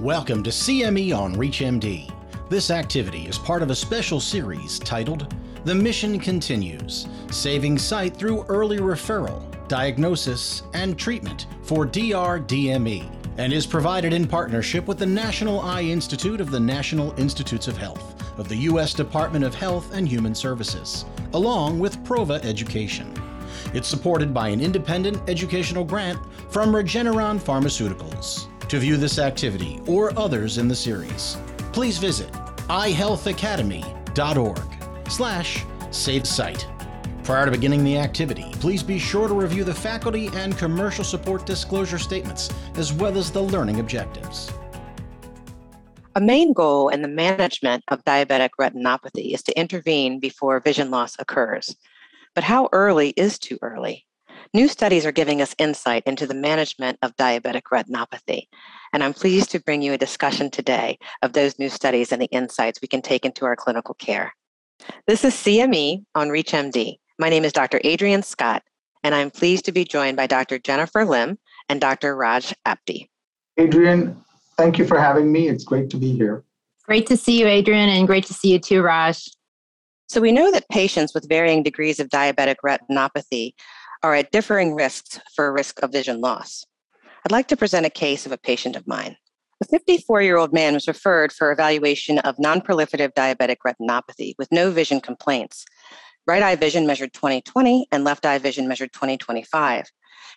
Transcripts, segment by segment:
Welcome to CME on ReachMD. This activity is part of a special series titled The Mission Continues Saving Sight Through Early Referral, Diagnosis, and Treatment for DRDME, and is provided in partnership with the National Eye Institute of the National Institutes of Health of the U.S. Department of Health and Human Services, along with Prova Education. It's supported by an independent educational grant from Regeneron Pharmaceuticals. To view this activity or others in the series, please visit eyehealthacademy.org slash save sight. Prior to beginning the activity, please be sure to review the faculty and commercial support disclosure statements, as well as the learning objectives. A main goal in the management of diabetic retinopathy is to intervene before vision loss occurs. But how early is too early? New studies are giving us insight into the management of diabetic retinopathy, and I'm pleased to bring you a discussion today of those new studies and the insights we can take into our clinical care. This is CME on ReachMD. My name is Dr. Adrian Scott, and I'm pleased to be joined by Dr. Jennifer Lim and Dr. Raj Apte. Adrian, thank you for having me. It's great to be here. Great to see you, Adrian, and great to see you too, Raj. So, we know that patients with varying degrees of diabetic retinopathy are at differing risks for risk of vision loss. I'd like to present a case of a patient of mine. A 54 year old man was referred for evaluation of non-proliferative diabetic retinopathy with no vision complaints. Right eye vision measured 2020 and left eye vision measured 2025.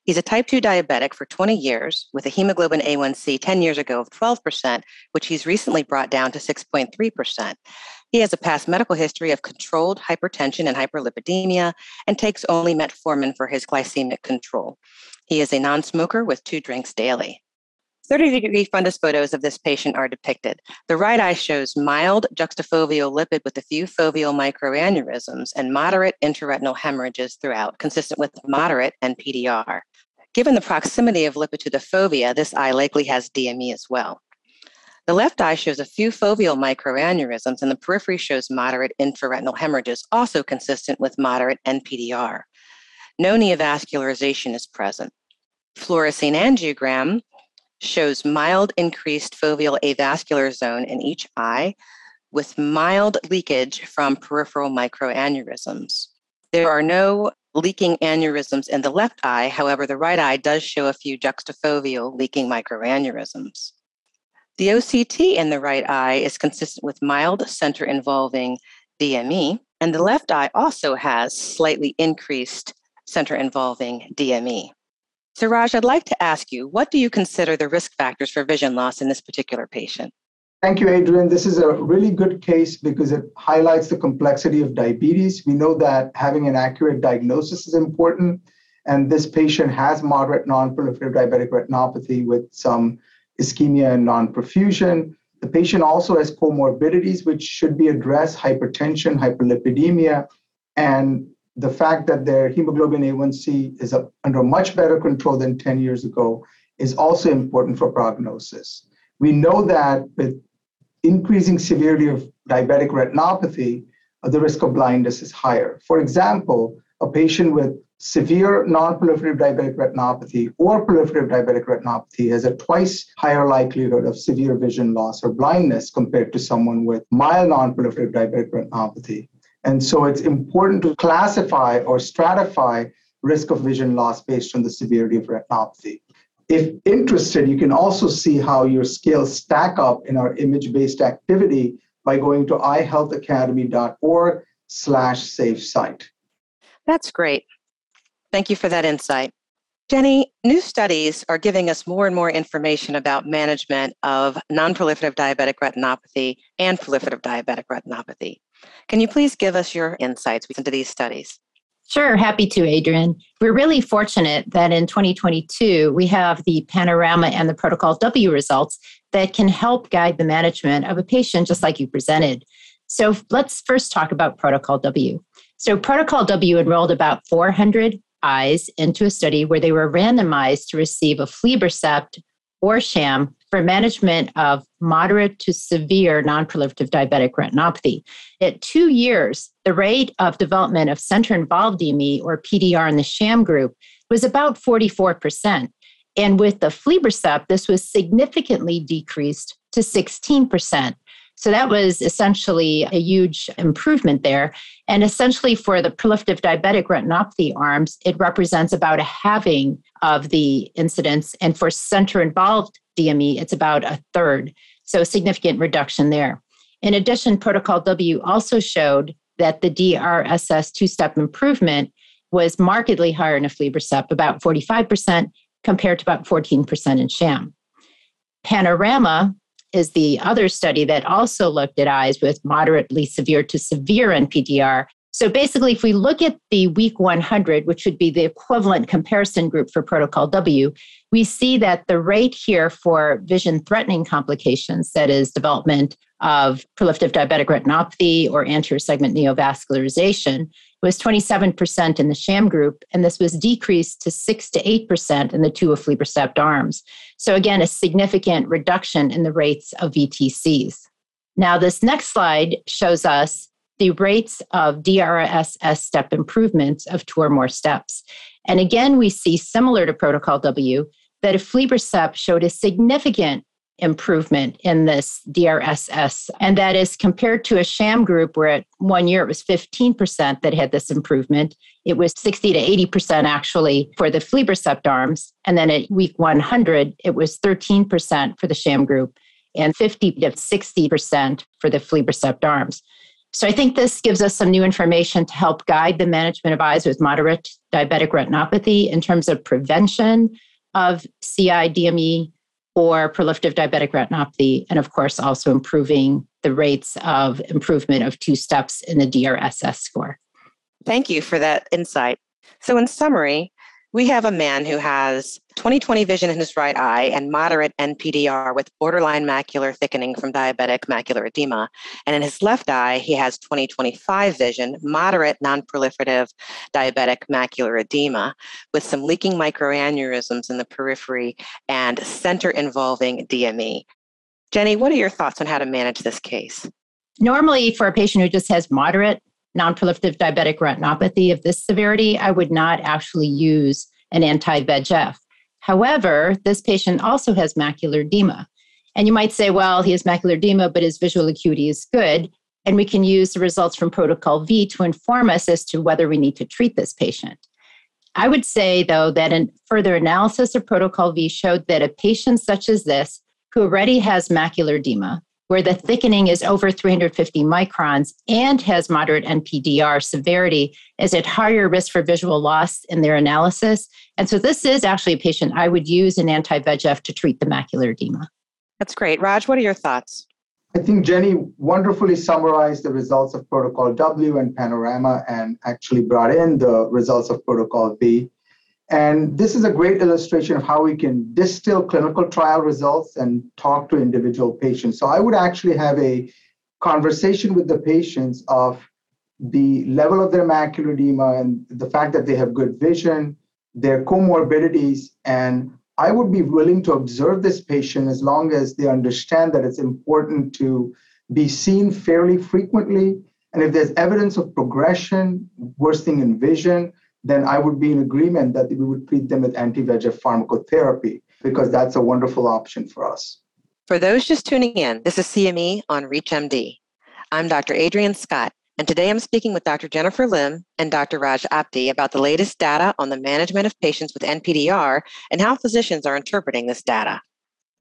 He's a type 2 diabetic for 20 years with a hemoglobin A1C 10 years ago of 12%, which he's recently brought down to 6.3%. He has a past medical history of controlled hypertension and hyperlipidemia and takes only metformin for his glycemic control. He is a non smoker with two drinks daily. 30 degree fundus photos of this patient are depicted. The right eye shows mild juxtafoveal lipid with a few foveal microaneurysms and moderate intraretinal hemorrhages throughout, consistent with moderate NPDR. Given the proximity of lipid to the fovea, this eye likely has DME as well. The left eye shows a few foveal microaneurysms, and the periphery shows moderate intraretinal hemorrhages, also consistent with moderate NPDR. No neovascularization is present. Fluorescein angiogram shows mild increased foveal avascular zone in each eye with mild leakage from peripheral microaneurysms. There are no leaking aneurysms in the left eye, however, the right eye does show a few juxtafoveal leaking microaneurysms. The OCT in the right eye is consistent with mild center involving DME, and the left eye also has slightly increased center involving DME. So, Raj, I'd like to ask you what do you consider the risk factors for vision loss in this particular patient? Thank you, Adrian. This is a really good case because it highlights the complexity of diabetes. We know that having an accurate diagnosis is important, and this patient has moderate non-proliferative diabetic retinopathy with some ischemia and non-perfusion. The patient also has comorbidities which should be addressed, hypertension, hyperlipidemia, and the fact that their hemoglobin A1C is under much better control than 10 years ago is also important for prognosis. We know that with increasing severity of diabetic retinopathy, uh, the risk of blindness is higher. For example, a patient with severe non-proliferative diabetic retinopathy or proliferative diabetic retinopathy has a twice higher likelihood of severe vision loss or blindness compared to someone with mild non-proliferative diabetic retinopathy. And so it's important to classify or stratify risk of vision loss based on the severity of retinopathy. If interested, you can also see how your scales stack up in our image-based activity by going to eyehealthacademy.org slash safe site. That's great. Thank you for that insight. Jenny, new studies are giving us more and more information about management of non-proliferative diabetic retinopathy and proliferative diabetic retinopathy. Can you please give us your insights into these studies? Sure, happy to, Adrian. We're really fortunate that in 2022, we have the Panorama and the Protocol W results that can help guide the management of a patient just like you presented. So let's first talk about Protocol W. So, Protocol W enrolled about 400 eyes into a study where they were randomized to receive a aflibercept or sham for management of moderate to severe nonproliferative diabetic retinopathy. At two years, the rate of development of center involved DME or PDR in the sham group was about 44%. And with the aflibercept, this was significantly decreased to 16%. So that was essentially a huge improvement there. And essentially, for the proliferative diabetic retinopathy arms, it represents about a halving of the incidence. And for center involved DME, it's about a third. So, significant reduction there. In addition, Protocol W also showed that the DRSS two step improvement was markedly higher in aflibercept, about 45%, compared to about 14% in sham. Panorama is the other study that also looked at eyes with moderately severe to severe NPDR. So basically, if we look at the week 100, which would be the equivalent comparison group for Protocol W, we see that the rate here for vision threatening complications, that is, development of proliferative diabetic retinopathy or anterior segment neovascularization, was 27% in the sham group, and this was decreased to 6 to 8% in the two aflibercept arms. So, again, a significant reduction in the rates of VTCs. Now, this next slide shows us the rates of DRSS step improvements of two or more steps. And again, we see similar to Protocol W that aflibercept showed a significant improvement in this DRSS. And that is compared to a sham group where at one year it was 15% that had this improvement. It was 60 to 80% actually for the aflibercept arms. And then at week 100, it was 13% for the sham group and 50 to 60% for the aflibercept arms. So I think this gives us some new information to help guide the management of eyes with moderate diabetic retinopathy in terms of prevention of CI DME or proliferative diabetic retinopathy, and of course, also improving the rates of improvement of two steps in the DRSS score. Thank you for that insight. So, in summary, we have a man who has 20/20 vision in his right eye and moderate NPDR with borderline macular thickening from diabetic macular edema. And in his left eye, he has 20/25 vision, moderate non-proliferative diabetic macular edema with some leaking microaneurysms in the periphery and center involving DME. Jenny, what are your thoughts on how to manage this case? Normally, for a patient who just has moderate non-proliferative diabetic retinopathy of this severity, I would not actually use an anti-VEGF. However, this patient also has macular edema. And you might say, well, he has macular edema, but his visual acuity is good. And we can use the results from Protocol V to inform us as to whether we need to treat this patient. I would say, though, that a further analysis of Protocol V showed that a patient such as this, who already has macular edema, where the thickening is over 350 microns and has moderate NPDR severity, is at higher risk for visual loss in their analysis. And so this is actually a patient I would use an anti VEGF to treat the macular edema. That's great. Raj, what are your thoughts? I think Jenny wonderfully summarized the results of Protocol W and Panorama and actually brought in the results of Protocol V. And this is a great illustration of how we can distill clinical trial results and talk to individual patients. So I would actually have a conversation with the patients of the level of their macular edema and the fact that they have good vision, their comorbidities, and I would be willing to observe this patient as long as they understand that it's important to be seen fairly frequently. And if there's evidence of progression, worsening in vision, then I would be in agreement that we would treat them with anti-VEGF pharmacotherapy because that's a wonderful option for us. For those just tuning in, this is CME on ReachMD. I'm Dr. Adrian Scott, and today I'm speaking with Dr. Jennifer Lim and Dr. Raj Apte about the latest data on the management of patients with NPDR and how physicians are interpreting this data.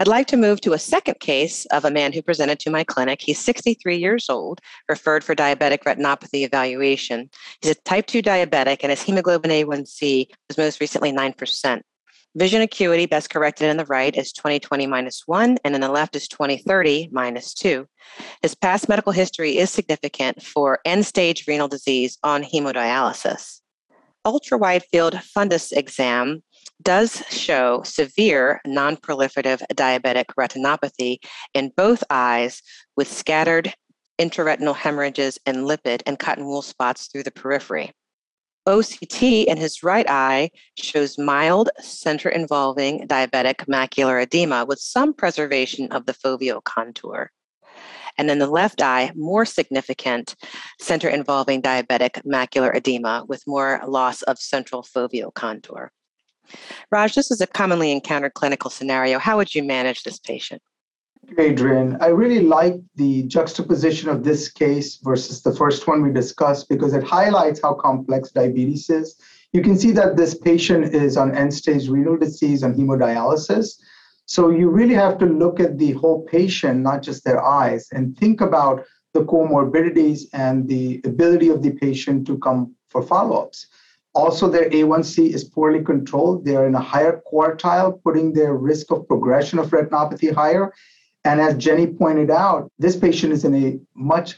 I'd like to move to a second case of a man who presented to my clinic. He's 63 years old, referred for diabetic retinopathy evaluation. He's a type 2 diabetic, and his hemoglobin A1C was most recently 9%. Vision acuity, best corrected in the right, is 2020 minus 1, and in the left is 2030 minus 2. His past medical history is significant for end stage renal disease on hemodialysis. Ultra wide field fundus exam does show severe non-proliferative diabetic retinopathy in both eyes with scattered intraretinal hemorrhages and lipid and cotton wool spots through the periphery. OCT in his right eye shows mild center involving diabetic macular edema with some preservation of the foveal contour. And in the left eye, more significant center involving diabetic macular edema with more loss of central foveal contour. Raj, this is a commonly encountered clinical scenario. How would you manage this patient? Adrian, I really like the juxtaposition of this case versus the first one we discussed because it highlights how complex diabetes is. You can see that this patient is on end stage renal disease on hemodialysis. So you really have to look at the whole patient, not just their eyes, and think about the comorbidities and the ability of the patient to come for follow ups. Also, their A1C is poorly controlled. They are in a higher quartile, putting their risk of progression of retinopathy higher. And as Jenny pointed out, this patient is in a much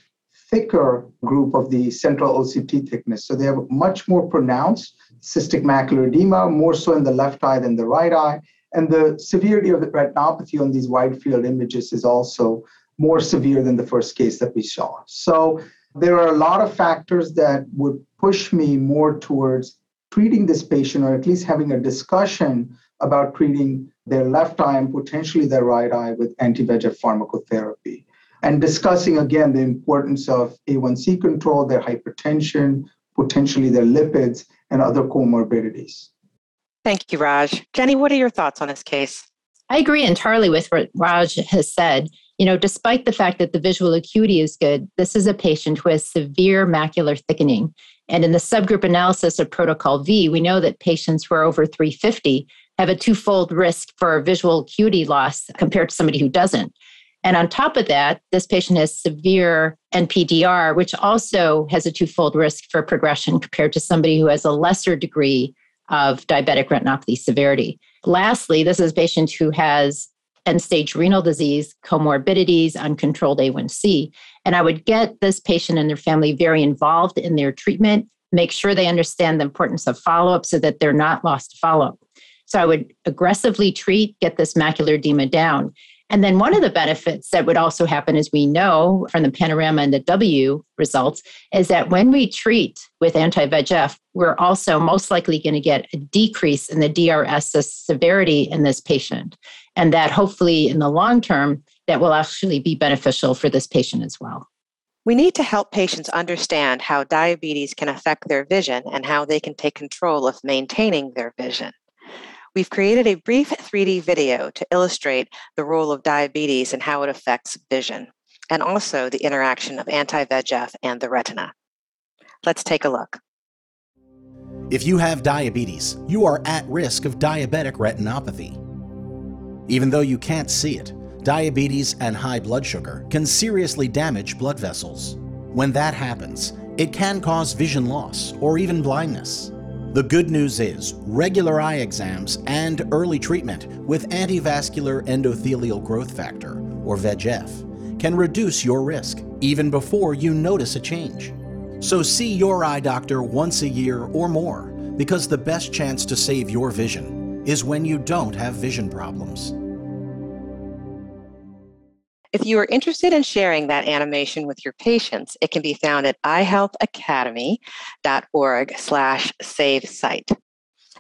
thicker group of the central OCT thickness. So they have much more pronounced cystic macular edema, more so in the left eye than the right eye. And the severity of the retinopathy on these wide field images is also more severe than the first case that we saw. So there are a lot of factors that would push me more towards treating this patient or at least having a discussion about treating their left eye and potentially their right eye with anti-VEGF pharmacotherapy and discussing again the importance of A1C control, their hypertension, potentially their lipids, and other comorbidities. Thank you, Raj. Jenny, what are your thoughts on this case? I agree entirely with what Raj has said. You know, despite the fact that the visual acuity is good, this is a patient who has severe macular thickening. And in the subgroup analysis of Protocol V, we know that patients who are over 350 have a twofold risk for visual acuity loss compared to somebody who doesn't. And on top of that, this patient has severe NPDR, which also has a twofold risk for progression compared to somebody who has a lesser degree of diabetic retinopathy severity. Lastly, this is a patient who has end stage renal disease, comorbidities, uncontrolled A1C. And I would get this patient and their family very involved in their treatment, make sure they understand the importance of follow up so that they're not lost to follow up. So I would aggressively treat, get this macular edema down. And then one of the benefits that would also happen, as we know from the panorama and the W results, is that when we treat with anti VEGF, we're also most likely going to get a decrease in the DRS severity in this patient. And that hopefully in the long term, that will actually be beneficial for this patient as well. We need to help patients understand how diabetes can affect their vision and how they can take control of maintaining their vision. We've created a brief 3D video to illustrate the role of diabetes and how it affects vision, and also the interaction of anti VEGF and the retina. Let's take a look. If you have diabetes, you are at risk of diabetic retinopathy. Even though you can't see it, diabetes and high blood sugar can seriously damage blood vessels. When that happens, it can cause vision loss or even blindness. The good news is regular eye exams and early treatment with antivascular endothelial growth factor, or VEGF, can reduce your risk even before you notice a change. So see your eye doctor once a year or more because the best chance to save your vision is when you don't have vision problems. If you are interested in sharing that animation with your patients, it can be found at eyehealthacademy.org slash save sight.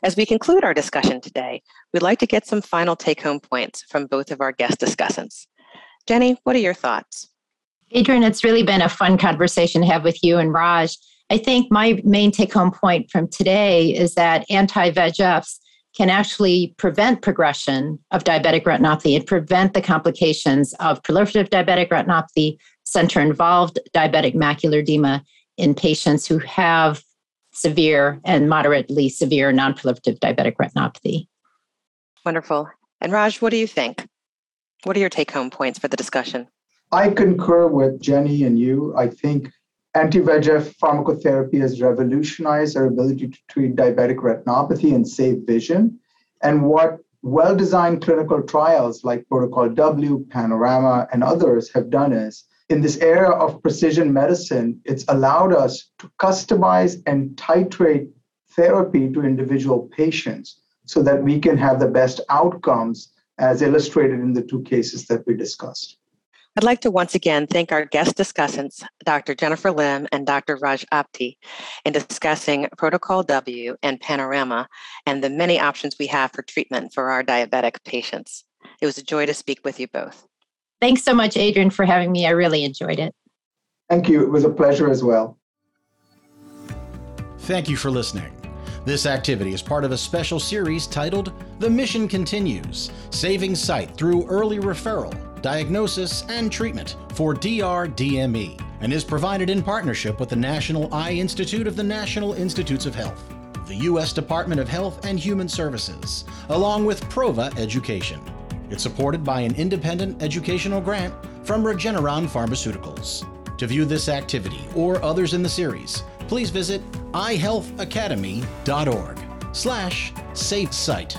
As we conclude our discussion today, we'd like to get some final take-home points from both of our guest discussants. Jenny, what are your thoughts? Adrian, it's really been a fun conversation to have with you and Raj. I think my main take-home point from today is that anti-VEGFs can actually prevent progression of diabetic retinopathy and prevent the complications of proliferative diabetic retinopathy, center involved diabetic macular edema in patients who have severe and moderately severe non-proliferative diabetic retinopathy. Wonderful. And Raj, what do you think? What are your take home points for the discussion? I concur with Jenny and you. I think Anti-VEGF pharmacotherapy has revolutionized our ability to treat diabetic retinopathy and save vision. And what well-designed clinical trials like Protocol W, Panorama, and others have done is, in this era of precision medicine, it's allowed us to customize and titrate therapy to individual patients so that we can have the best outcomes as illustrated in the two cases that we discussed. I'd like to once again thank our guest discussants, Dr. Jennifer Lim and Dr. Raj Apte, in discussing Protocol W and Panorama and the many options we have for treatment for our diabetic patients. It was a joy to speak with you both. Thanks so much, Adrian, for having me. I really enjoyed it. Thank you. It was a pleasure as well. Thank you for listening. This activity is part of a special series titled The Mission Continues Saving Sight Through Early Referral, Diagnosis, and Treatment for DRDME, and is provided in partnership with the National Eye Institute of the National Institutes of Health, the U.S. Department of Health and Human Services, along with Prova Education. It's supported by an independent educational grant from Regeneron Pharmaceuticals. To view this activity or others in the series, please visit eyehealthacademy.org slash safe site.